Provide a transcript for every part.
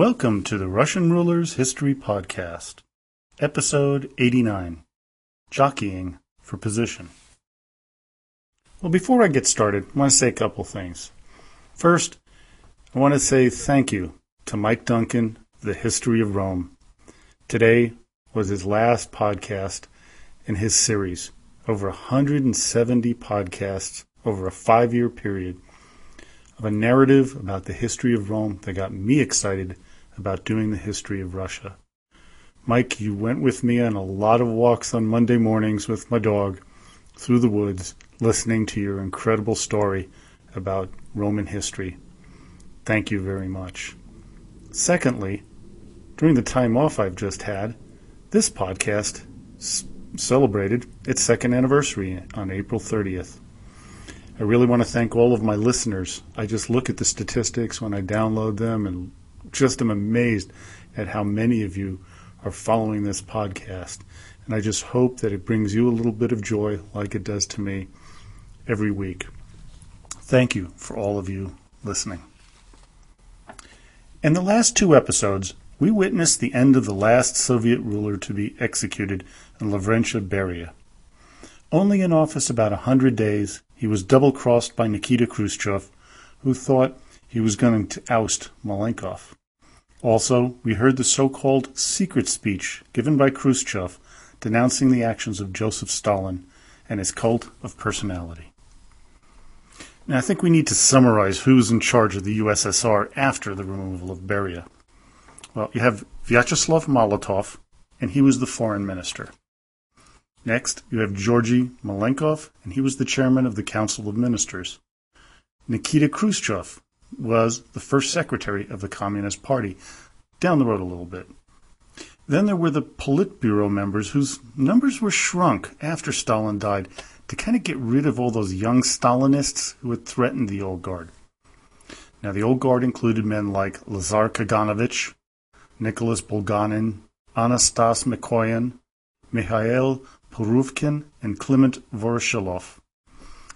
Welcome to the Russian Rulers History Podcast, Episode 89 Jockeying for Position. Well, before I get started, I want to say a couple things. First, I want to say thank you to Mike Duncan, The History of Rome. Today was his last podcast in his series, over 170 podcasts over a five year period of a narrative about the history of Rome that got me excited about doing the history of Russia. Mike, you went with me on a lot of walks on Monday mornings with my dog through the woods, listening to your incredible story about Roman history. Thank you very much. Secondly, during the time off I've just had, this podcast s- celebrated its second anniversary on April 30th. I really want to thank all of my listeners. I just look at the statistics when I download them and just am amazed at how many of you are following this podcast. And I just hope that it brings you a little bit of joy like it does to me every week. Thank you for all of you listening. In the last two episodes, we witnessed the end of the last Soviet ruler to be executed in Lavrentiy Beria. Only in office about a hundred days, he was double crossed by Nikita Khrushchev, who thought he was going to oust Malenkov. Also, we heard the so called secret speech given by Khrushchev denouncing the actions of Joseph Stalin and his cult of personality. Now, I think we need to summarize who was in charge of the USSR after the removal of Beria. Well, you have Vyacheslav Molotov, and he was the foreign minister. Next, you have Georgy Malenkov, and he was the chairman of the Council of Ministers. Nikita Khrushchev was the first secretary of the Communist Party, down the road a little bit. Then there were the Politburo members whose numbers were shrunk after Stalin died to kind of get rid of all those young Stalinists who had threatened the old guard. Now, the old guard included men like Lazar Kaganovich, Nicholas Bulganin, Anastas Mikoyan, Mikhail Pervukhin, and Clement Voroshilov.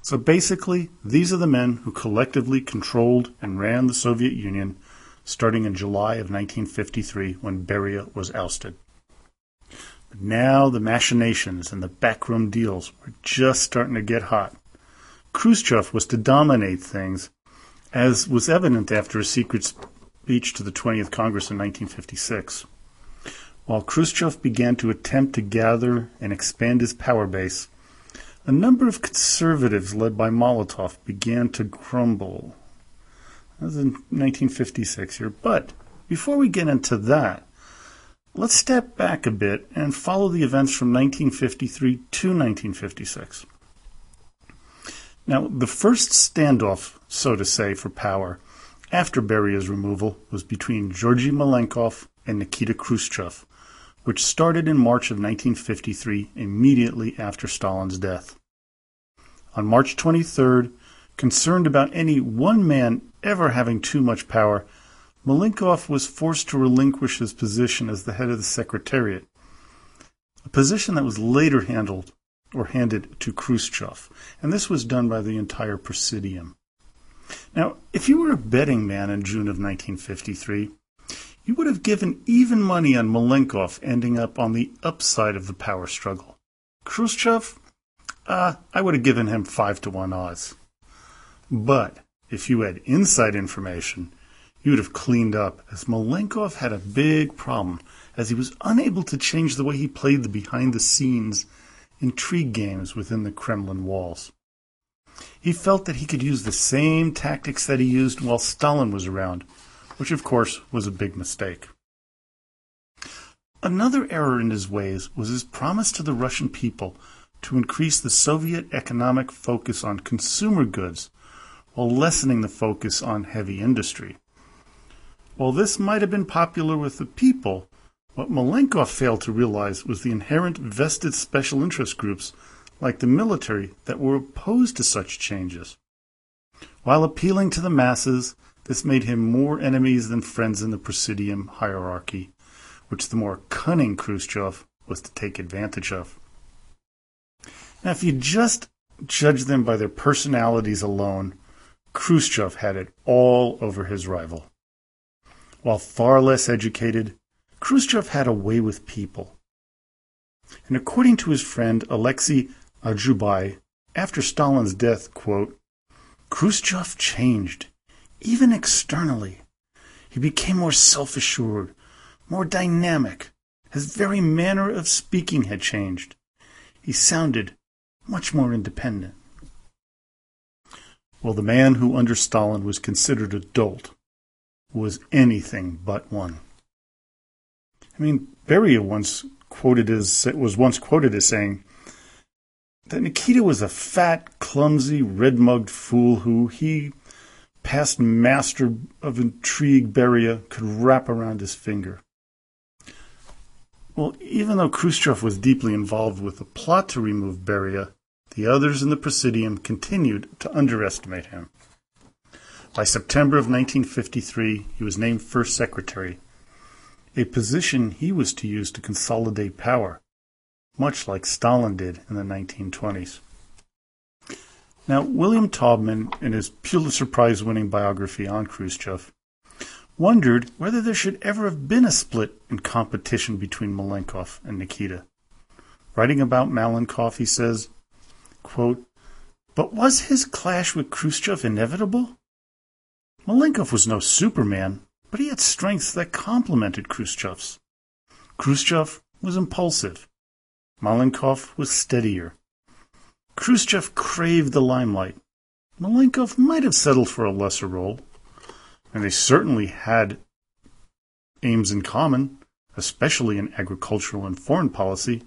So basically, these are the men who collectively controlled and ran the Soviet Union starting in July of 1953 when Beria was ousted. But now the machinations and the backroom deals were just starting to get hot. Khrushchev was to dominate things, as was evident after a secret speech to the 20th Congress in 1956. While Khrushchev began to attempt to gather and expand his power base, a number of conservatives led by Molotov began to crumble. That was in 1956 here. But before we get into that, let's step back a bit and follow the events from 1953 to 1956. Now, the first standoff, so to say, for power after Beria's removal was between Georgy Malenkov and Nikita Khrushchev, which started in March of 1953, immediately after Stalin's death. On March 23rd, concerned about any one man ever having too much power, Malenkov was forced to relinquish his position as the head of the Secretariat, a position that was later handled or handed to Khrushchev, and this was done by the entire Presidium. Now, if you were a betting man in June of 1953, you would have given even money on Malenkov ending up on the upside of the power struggle. Khrushchev, uh, I would have given him five to one odds. But if you had inside information, you would have cleaned up, as Malenkov had a big problem, as he was unable to change the way he played the behind the scenes intrigue games within the Kremlin walls. He felt that he could use the same tactics that he used while Stalin was around, which of course was a big mistake. Another error in his ways was his promise to the Russian people to increase the Soviet economic focus on consumer goods while lessening the focus on heavy industry. While this might have been popular with the people, what Malenkov failed to realize was the inherent vested special interest groups, like the military, that were opposed to such changes. While appealing to the masses, this made him more enemies than friends in the Presidium hierarchy, which the more cunning Khrushchev was to take advantage of. Now, if you just judge them by their personalities alone, Khrushchev had it all over his rival. While far less educated, Khrushchev had a way with people. And according to his friend Alexei Adzhubei, after Stalin's death, quote, Khrushchev changed, even externally. He became more self assured, more dynamic. His very manner of speaking had changed. He sounded much more independent. Well, the man who under Stalin was considered a dolt was anything but one. I mean, Beria once quoted as was once quoted as saying that Nikita was a fat, clumsy, red-mugged fool who he, past master of intrigue Beria, could wrap around his finger. Well, even though Khrushchev was deeply involved with the plot to remove Beria, the others in the Presidium continued to underestimate him. By September of 1953, he was named First Secretary, a position he was to use to consolidate power, much like Stalin did in the 1920s. Now, William Taubman, in his Pulitzer Prize winning biography on Khrushchev, wondered whether there should ever have been a split in competition between Malenkov and Nikita. Writing about Malenkov, he says, quote, But was his clash with Khrushchev inevitable? Malenkov was no superman, but he had strengths that complemented Khrushchev's. Khrushchev was impulsive. Malenkov was steadier. Khrushchev craved the limelight. Malenkov might have settled for a lesser role, and they certainly had aims in common, especially in agricultural and foreign policy,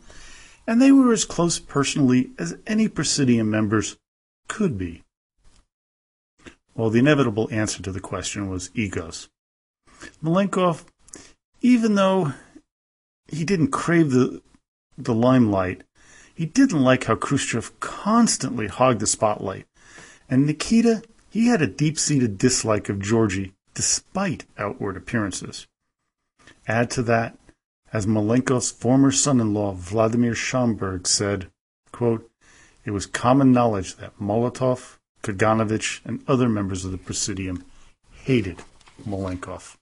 and they were as close personally as any Presidium members could be. Well, the inevitable answer to the question was egos. Malenkov, even though he didn't crave the, the limelight, he didn't like how Khrushchev constantly hogged the spotlight. And Nikita, he had a deep seated dislike of Georgy despite outward appearances. Add to that, as Malenkov's former son-in-law Vladimir Shamberg said, quote, it was common knowledge that Molotov, Kaganovich, and other members of the Presidium hated Malenkov.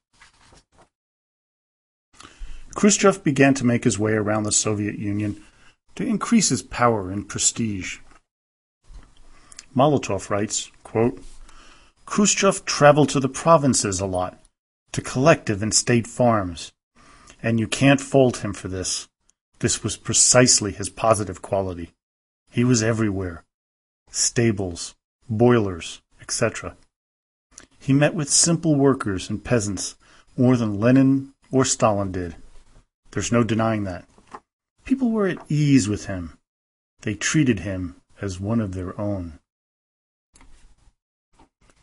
Khrushchev began to make his way around the Soviet Union to increase his power and prestige. Molotov writes, quote, Khrushchev traveled to the provinces a lot, to collective and state farms. And you can't fault him for this. This was precisely his positive quality. He was everywhere. Stables, boilers, etc. He met with simple workers and peasants more than Lenin or Stalin did. There's no denying that. People were at ease with him. They treated him as one of their own.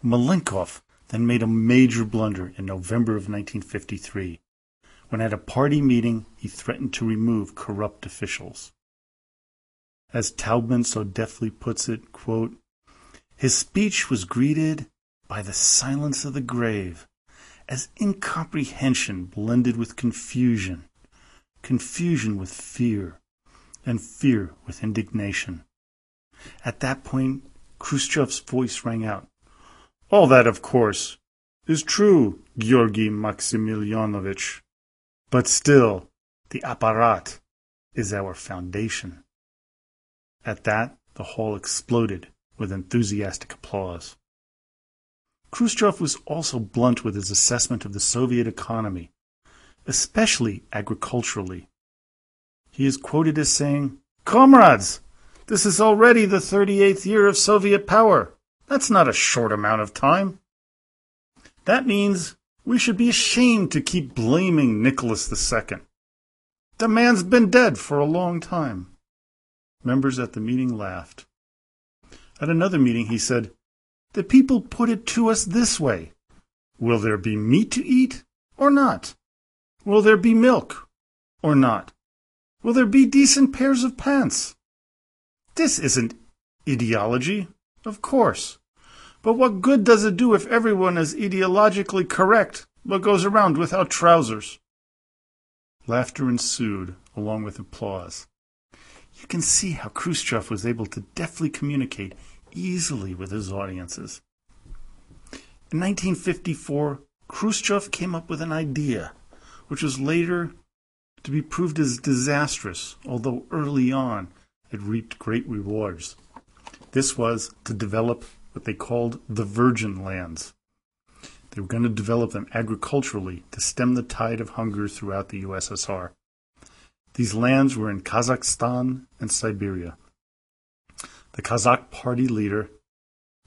Malenkov then made a major blunder in November of 1953 when at a party meeting he threatened to remove corrupt officials. As Taubman so deftly puts it, quote, his speech was greeted by the silence of the grave, as incomprehension blended with confusion, confusion with fear, and fear with indignation. At that point, Khrushchev's voice rang out. All that, of course, is true, Georgy Maximilianovich. But still, the apparat is our foundation. At that, the hall exploded with enthusiastic applause. Khrushchev was also blunt with his assessment of the Soviet economy, especially agriculturally. He is quoted as saying, Comrades, this is already the 38th year of Soviet power. That's not a short amount of time. That means we should be ashamed to keep blaming Nicholas II. The man's been dead for a long time. Members at the meeting laughed. At another meeting, he said, The people put it to us this way Will there be meat to eat or not? Will there be milk or not? Will there be decent pairs of pants? This isn't ideology, of course. But what good does it do if everyone is ideologically correct but goes around without trousers? Laughter ensued, along with applause. You can see how Khrushchev was able to deftly communicate easily with his audiences. In 1954, Khrushchev came up with an idea, which was later to be proved as disastrous, although early on it reaped great rewards. This was to develop what they called the virgin lands. They were going to develop them agriculturally to stem the tide of hunger throughout the USSR. These lands were in Kazakhstan and Siberia. The Kazakh party leader,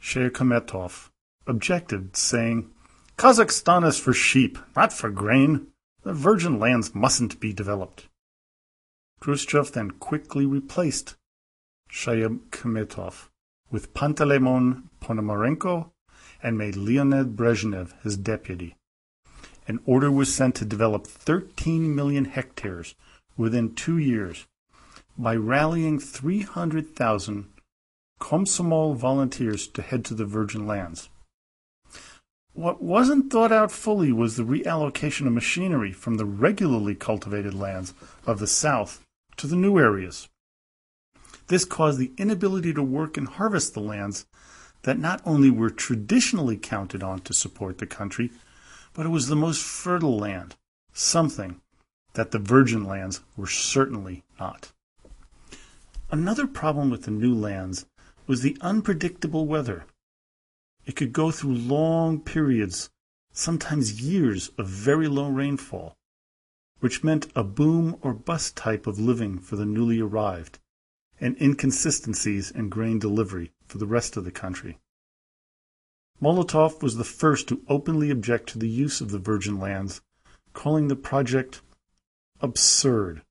Shayakhmetov, objected, saying, Kazakhstan is for sheep, not for grain. The virgin lands mustn't be developed. Khrushchev then quickly replaced Shayakhmetov with Panteleimon Ponomarenko and made Leonid Brezhnev his deputy. An order was sent to develop 13 million hectares within two years by rallying 300,000 Komsomol volunteers to head to the Virgin Lands. What wasn't thought out fully was the reallocation of machinery from the regularly cultivated lands of the South to the new areas. This caused the inability to work and harvest the lands that not only were traditionally counted on to support the country, but it was the most fertile land, something that the virgin lands were certainly not. Another problem with the new lands was the unpredictable weather. It could go through long periods, sometimes years, of very low rainfall, which meant a boom or bust type of living for the newly arrived, and inconsistencies in grain delivery for the rest of the country. Molotov was the first to openly object to the use of the Virgin Lands, calling the project absurd.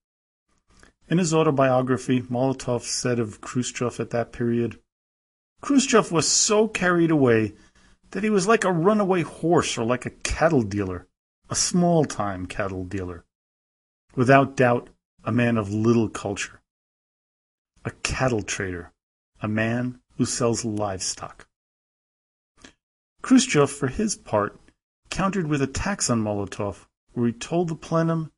In his autobiography, Molotov said of Khrushchev at that period, Khrushchev was so carried away that he was like a runaway horse or like a cattle dealer, a small time cattle dealer. Without doubt, a man of little culture. A cattle trader, a man who sells livestock. Khrushchev, for his part, countered with attacks on Molotov, where he told the plenum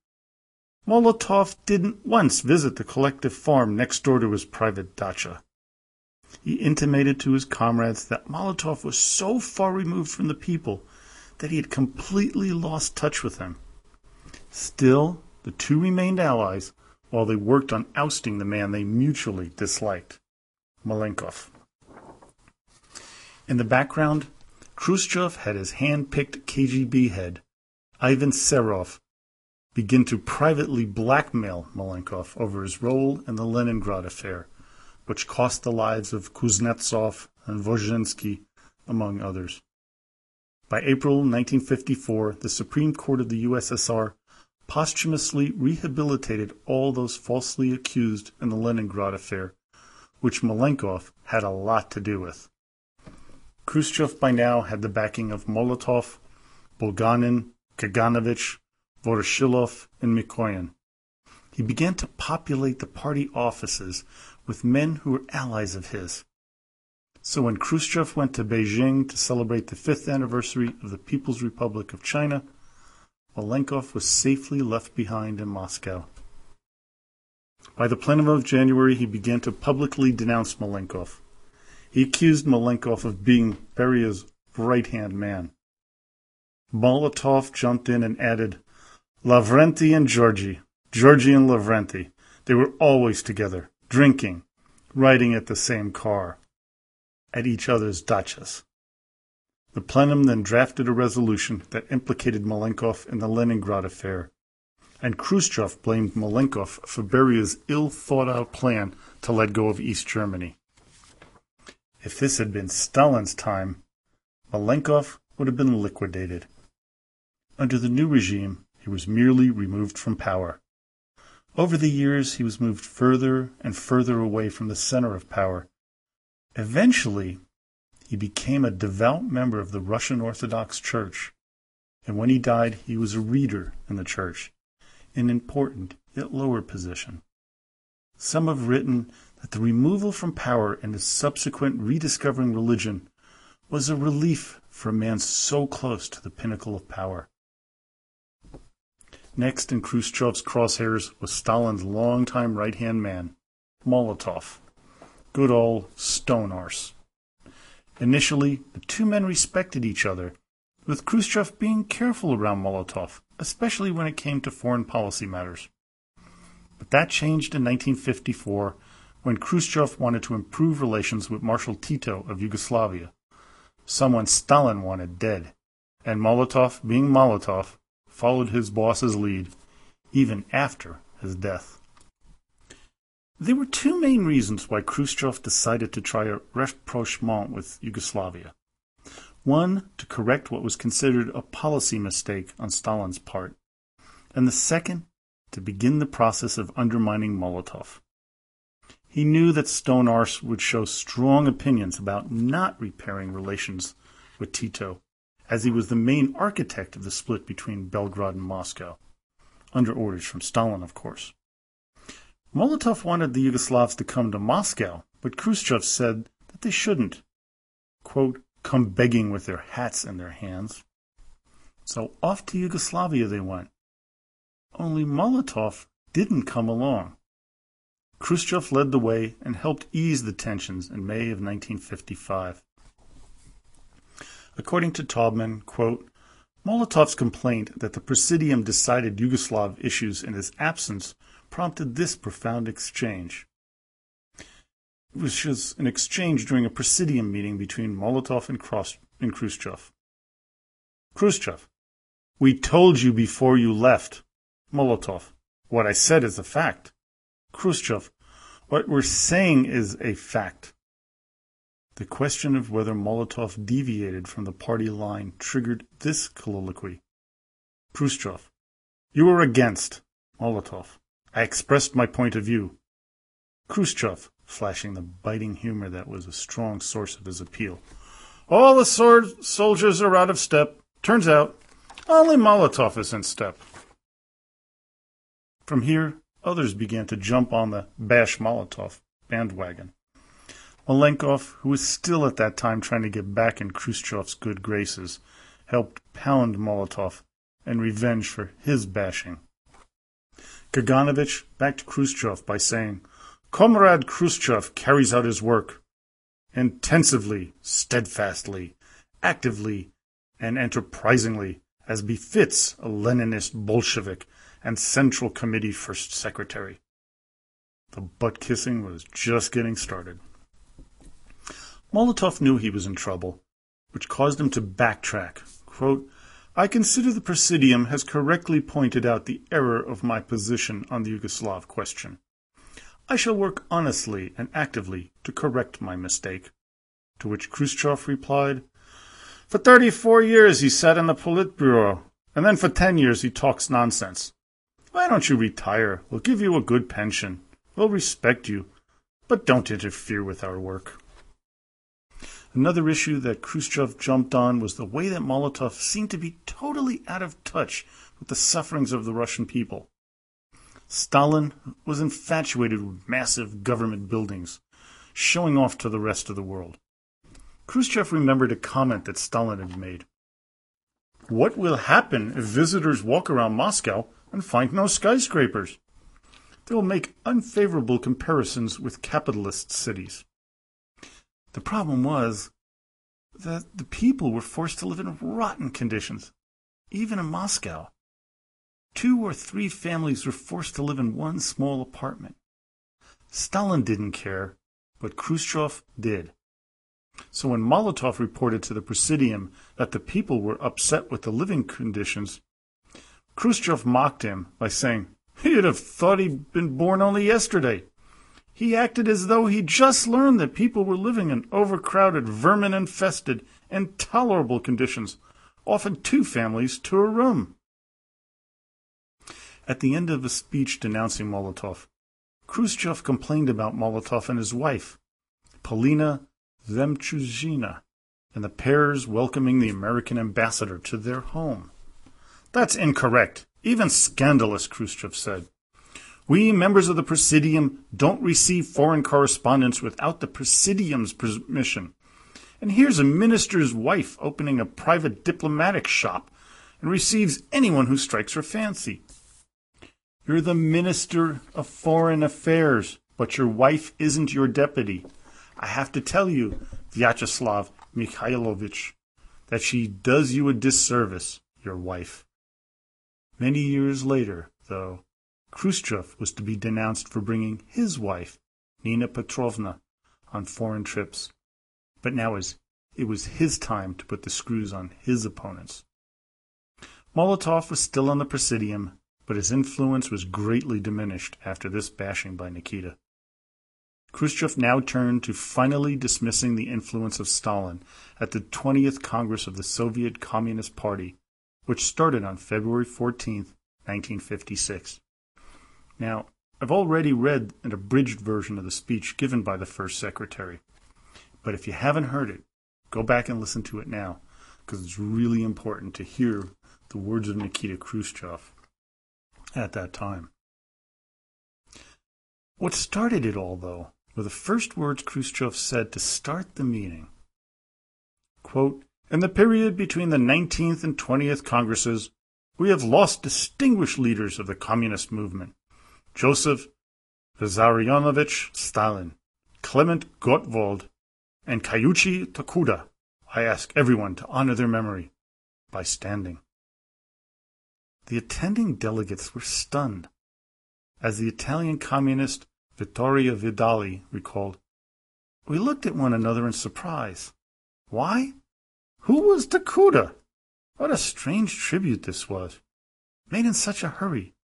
Molotov didn't once visit the collective farm next door to his private dacha. He intimated to his comrades that Molotov was so far removed from the people that he had completely lost touch with them. Still, the two remained allies while they worked on ousting the man they mutually disliked, Malenkov. In the background, Khrushchev had his hand-picked KGB head, Ivan Serov, begin to privately blackmail Malenkov over his role in the Leningrad affair, which cost the lives of Kuznetsov and Voznesensky, among others. By April 1954, the Supreme Court of the USSR posthumously rehabilitated all those falsely accused in the Leningrad affair, which Malenkov had a lot to do with. Khrushchev by now had the backing of Molotov, Bulganin, Kaganovich, Voroshilov, and Mikoyan. He began to populate the party offices with men who were allies of his. So when Khrushchev went to Beijing to celebrate the fifth anniversary of the People's Republic of China, Malenkov was safely left behind in Moscow. By the plenum of January, he began to publicly denounce Malenkov. He accused Malenkov of being Beria's right-hand man. Molotov jumped in and added, Lavrenti and Georgy, Georgy and Lavrenti, they were always together, drinking, riding at the same car, at each other's dachas. The plenum then drafted a resolution that implicated Malenkov in the Leningrad affair, and Khrushchev blamed Malenkov for Beria's ill-thought-out plan to let go of East Germany. If this had been Stalin's time, Malenkov would have been liquidated. Under the new regime, he was merely removed from power. Over the years, he was moved further and further away from the center of power. Eventually, he became a devout member of the Russian Orthodox Church, and when he died, he was a reader in the church, an important yet lower position. Some have written that the removal from power and his subsequent rediscovering religion was a relief for a man so close to the pinnacle of power. Next in Khrushchev's crosshairs was Stalin's longtime right-hand man, Molotov. Good old stone arse. Initially, the two men respected each other, with Khrushchev being careful around Molotov, especially when it came to foreign policy matters. But that changed in 1954 when Khrushchev wanted to improve relations with Marshal Tito of Yugoslavia, someone Stalin wanted dead, and Molotov, being Molotov, followed his boss's lead even after his death. There were two main reasons why Khrushchev decided to try a rapprochement with Yugoslavia. One, to correct what was considered a policy mistake on Stalin's part, and the second, to begin the process of undermining Molotov. He knew that Stone Arse would show strong opinions about not repairing relations with Tito, as he was the main architect of the split between Belgrade and Moscow, under orders from Stalin, of course. Molotov wanted the Yugoslavs to come to Moscow, but Khrushchev said that they shouldn't, quote, come begging with their hats in their hands. So off to Yugoslavia they went. Only Molotov didn't come along. Khrushchev led the way and helped ease the tensions in May of 1955. According to Taubman, quote, Molotov's complaint that the Presidium decided Yugoslav issues in his absence prompted this profound exchange. It was an exchange during a Presidium meeting between Molotov and, and Khrushchev. Khrushchev, we told you before you left. Molotov, what I said is a fact. Khrushchev, what we're saying is a fact. The question of whether Molotov deviated from the party line triggered this colloquy. Khrushchev, you were against. Molotov, I expressed my point of view. Khrushchev, flashing the biting humor that was a strong source of his appeal. All the sword soldiers are out of step. Turns out, only Molotov is in step. From here, others began to jump on the bash Molotov bandwagon. Malenkov, who was still at that time trying to get back in Khrushchev's good graces, helped pound Molotov in revenge for his bashing. Kaganovich backed Khrushchev by saying, Comrade Khrushchev carries out his work intensively, steadfastly, actively, and enterprisingly, as befits a Leninist Bolshevik and Central Committee First Secretary. The butt kissing was just getting started. Molotov knew he was in trouble, which caused him to backtrack. Quote, I consider the Presidium has correctly pointed out the error of my position on the Yugoslav question. I shall work honestly and actively to correct my mistake. To which Khrushchev replied, For thirty-four years he sat in the Politburo, and then for ten years he talks nonsense. Why don't you retire? We'll give you a good pension. We'll respect you, but don't interfere with our work. Another issue that Khrushchev jumped on was the way that Molotov seemed to be totally out of touch with the sufferings of the Russian people. Stalin was infatuated with massive government buildings, showing off to the rest of the world. Khrushchev remembered a comment that Stalin had made. What will happen if visitors walk around Moscow and find no skyscrapers? They will make unfavorable comparisons with capitalist cities. The problem was that the people were forced to live in rotten conditions, even in Moscow. Two or three families were forced to live in one small apartment. Stalin didn't care, but Khrushchev did. So when Molotov reported to the Presidium that the people were upset with the living conditions, Khrushchev mocked him by saying, You'd have thought he'd been born only yesterday. He acted as though he'd just learned that people were living in overcrowded, vermin infested, intolerable conditions, often two families to a room. At the end of a speech denouncing Molotov, Khrushchev complained about Molotov and his wife, Polina Zhemchuzhina, and the pair's welcoming the American ambassador to their home. That's incorrect, even scandalous, Khrushchev said. We, members of the Presidium, don't receive foreign correspondence without the Presidium's permission. And here's a minister's wife opening a private diplomatic shop and receives anyone who strikes her fancy. You're the Minister of Foreign Affairs, but your wife isn't your deputy. I have to tell you, Vyacheslav Mikhailovich, that she does you a disservice, your wife. Many years later, though, Khrushchev was to be denounced for bringing his wife, Nina Petrovna, on foreign trips. But now it was his time to put the screws on his opponents. Molotov was still on the Presidium, but his influence was greatly diminished after this bashing by Nikita. Khrushchev now turned to finally dismissing the influence of Stalin at the 20th Congress of the Soviet Communist Party, which started on February 14, 1956. Now, I've already read an abridged version of the speech given by the first secretary, but if you haven't heard it, go back and listen to it now, because it's really important to hear the words of Nikita Khrushchev at that time. What started it all, though, were the first words Khrushchev said to start the meeting. Quote, in the period between the 19th and 20th Congresses, we have lost distinguished leaders of the communist movement. Joseph Vissarionovich Stalin, Klement Gottwald, and Kyuichi Tokuda. I ask everyone to honor their memory by standing. The attending delegates were stunned. As the Italian communist Vittorio Vidali recalled, We looked at one another in surprise. Why? Who was Tokuda? What a strange tribute this was, made in such a hurry.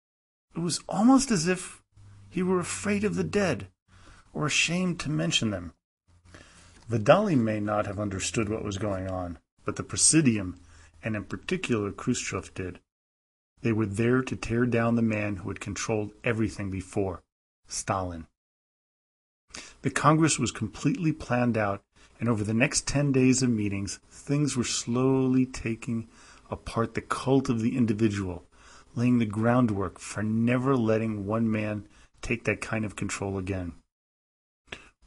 It was almost as if he were afraid of the dead, or ashamed to mention them. Vidali may not have understood what was going on, but the Presidium, and in particular Khrushchev, did. They were there to tear down the man who had controlled everything before Stalin. The Congress was completely planned out, and over the next 10 days of meetings, things were slowly taking apart the cult of the individual, laying the groundwork for never letting one man take that kind of control again.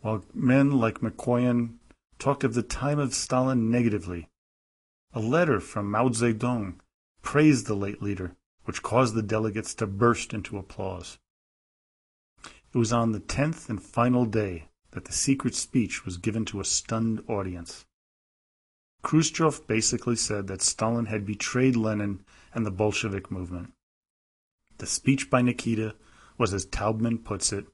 While men like Mikoyan talked of the time of Stalin negatively, a letter from Mao Zedong praised the late leader, which caused the delegates to burst into applause. It was on the tenth and final day that the secret speech was given to a stunned audience. Khrushchev basically said that Stalin had betrayed Lenin and the Bolshevik movement. The speech by Nikita was, as Taubman puts it,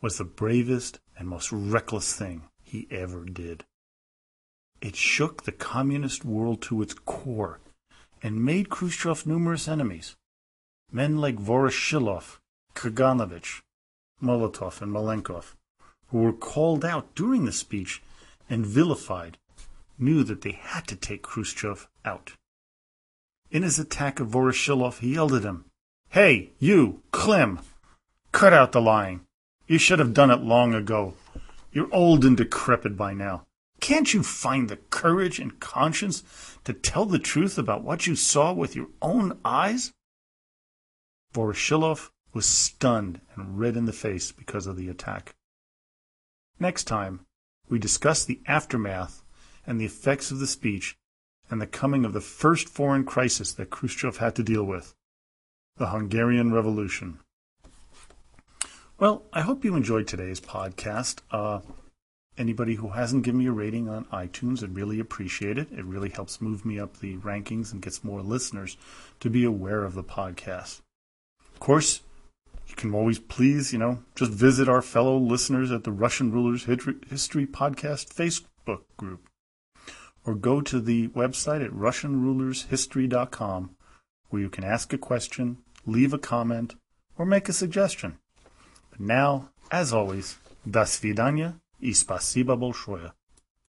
was the bravest and most reckless thing he ever did. It shook the communist world to its core and made Khrushchev numerous enemies. Men like Voroshilov, Kaganovich, Molotov and Malenkov, who were called out during the speech and vilified, knew that they had to take Khrushchev out. In his attack of Voroshilov, he yelled at him, Hey, you, Klim, cut out the lying. You should have done it long ago. You're old and decrepit by now. Can't you find the courage and conscience to tell the truth about what you saw with your own eyes? Voroshilov was stunned and red in the face because of the attack. Next time, we discuss the aftermath and the effects of the speech and the coming of the first foreign crisis that Khrushchev had to deal with the Hungarian Revolution. Well, I hope you enjoyed today's podcast. Uh, anybody who hasn't given me a rating on iTunes, I'd really appreciate it. It really helps move me up the rankings and gets more listeners to be aware of the podcast. Of course, you can always please, you know, just visit our fellow listeners at the Russian Rulers History Podcast Facebook group or go to the website at russianrulershistory.com where you can ask a question, leave a comment, or make a suggestion. But now, as always, до свидания и спасибо большое.